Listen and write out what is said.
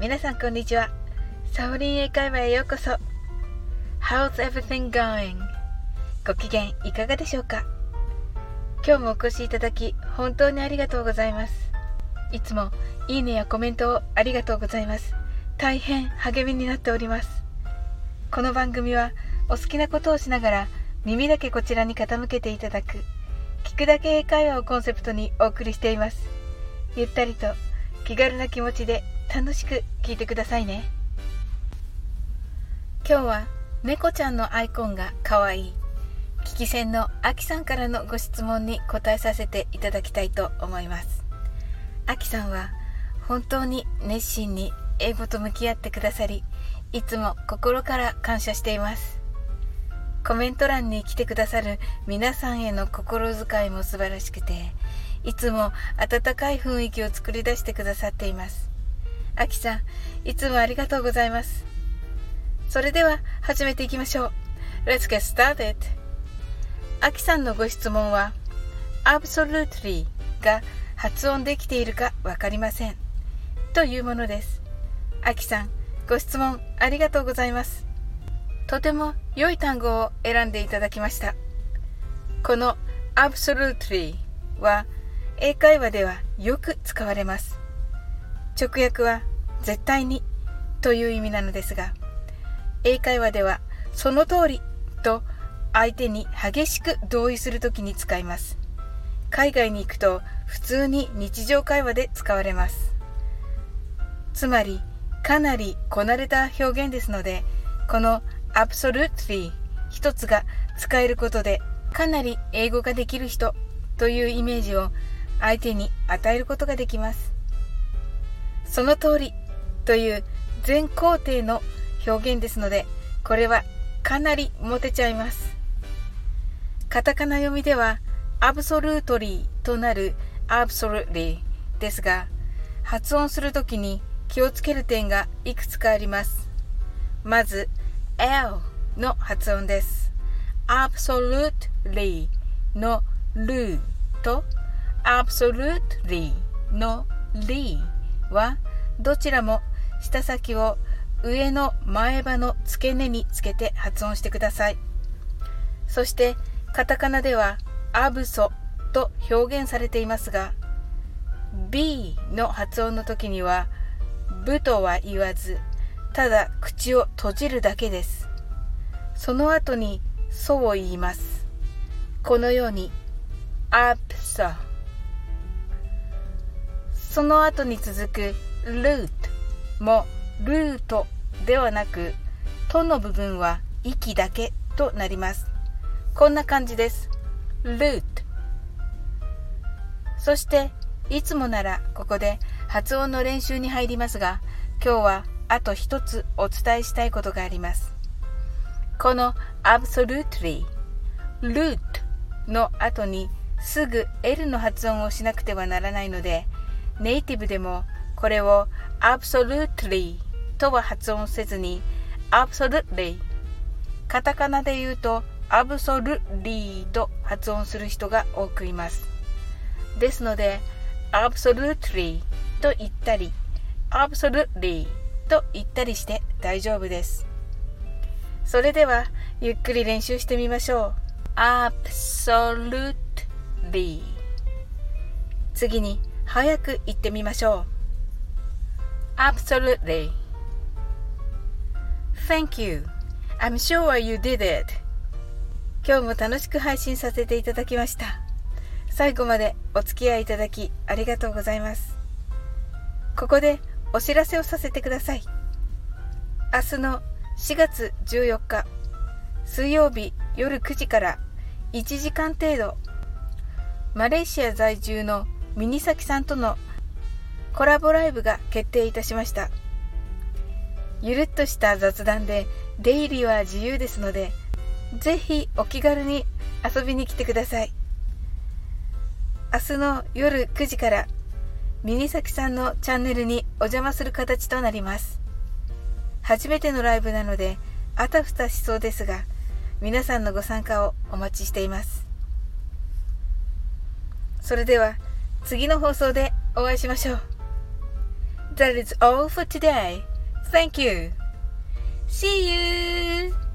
皆さんこんにちは。サオリン英会話へようこそ。How's everything going? ご機嫌いかがでしょうか？今日もお越しいただき本当にありがとうございます。いつもいいねやコメントをありがとうございます。大変励みになっております。この番組はお好きなことをしながら耳だけこちらに傾けていただく聞くだけ英会話をコンセプトにお送りしています。ゆったりと気軽な気持ちで楽しく聞いてくださいね。今日は猫ちゃんのアイコンが可愛い聞き戦のあきさんからのご質問に答えさせていただきたいと思います。あきさんは本当に熱心に英語と向き合ってくださり、いつも心から感謝しています。コメント欄に来てくださる皆さんへの心遣いも素晴らしくて、いつも温かい雰囲気を作り出してくださっています。あきさん、いつもありがとうございます。それでは始めていきましょう。Let's get started! あきさんのご質問は、absolutely が発音できているかわかりません。というものです。あきさん、ご質問ありがとうございます。とても良い単語を選んでいただきました。この absolutely は英会話ではよく使われます。直訳は絶対にという意味なのですが、英会話ではその通りと相手に激しく同意するときに使います。海外に行くと普通に日常会話で使われます。つまり、かなりこなれた表現ですので、この absolutely 一つが使えることでかなり英語ができる人というイメージを相手に与えることができます。その通りという全肯定の表現ですので、これはかなりモテちゃいます。カタカナ読みでは、アブソルートリーとなるアブソルリーですが、発音するときに気をつける点がいくつかあります。まず、L の発音です。absolutely のルーと absolutely のはどちらも舌先を上の前歯の付け根につけて発音してください。そしてカタカナではアブソと表現されていますが B の発音の時にはブとは言わずただ口を閉じるだけです。その後にそうを言います。このように up so その後に続く root もルートではなくとの部分は息だけとなります。こんな感じです。root そしていつもならここで発音の練習に入りますが今日はあと一つお伝えしたいことがあります。この absolutely root の後にすぐ L の発音をしなくてはならないのでネイティブでもこれを absolutely とは発音せずに absolutely カタカナで言うと absolutely と発音する人が多くいます。ですので absolutely と言ったり absolutely と言ったりして大丈夫です。それではゆっくり練習してみましょう。absolutely 次に早く言ってみましょう。Absolutely. Thank you. I'm sure you did it. 今日も楽しく配信させていただきました。最後までお付き合いいただきありがとうございます。ここでお知らせをさせてください。明日の4月14日水曜日夜9時から1時間程度マレーシア在住のミニサキさんとのコラボライブが決定いたしました。ゆるっとした雑談で出入りは自由ですのでぜひお気軽に遊びに来てください。明日の夜9時からミニサキさんのチャンネルにお邪魔する形となります。初めてのライブなのであたふたしそうですが皆さんのご参加をお待ちしています。それでは次の放送でお会いしましょう。That is all for today. Thank you. See you!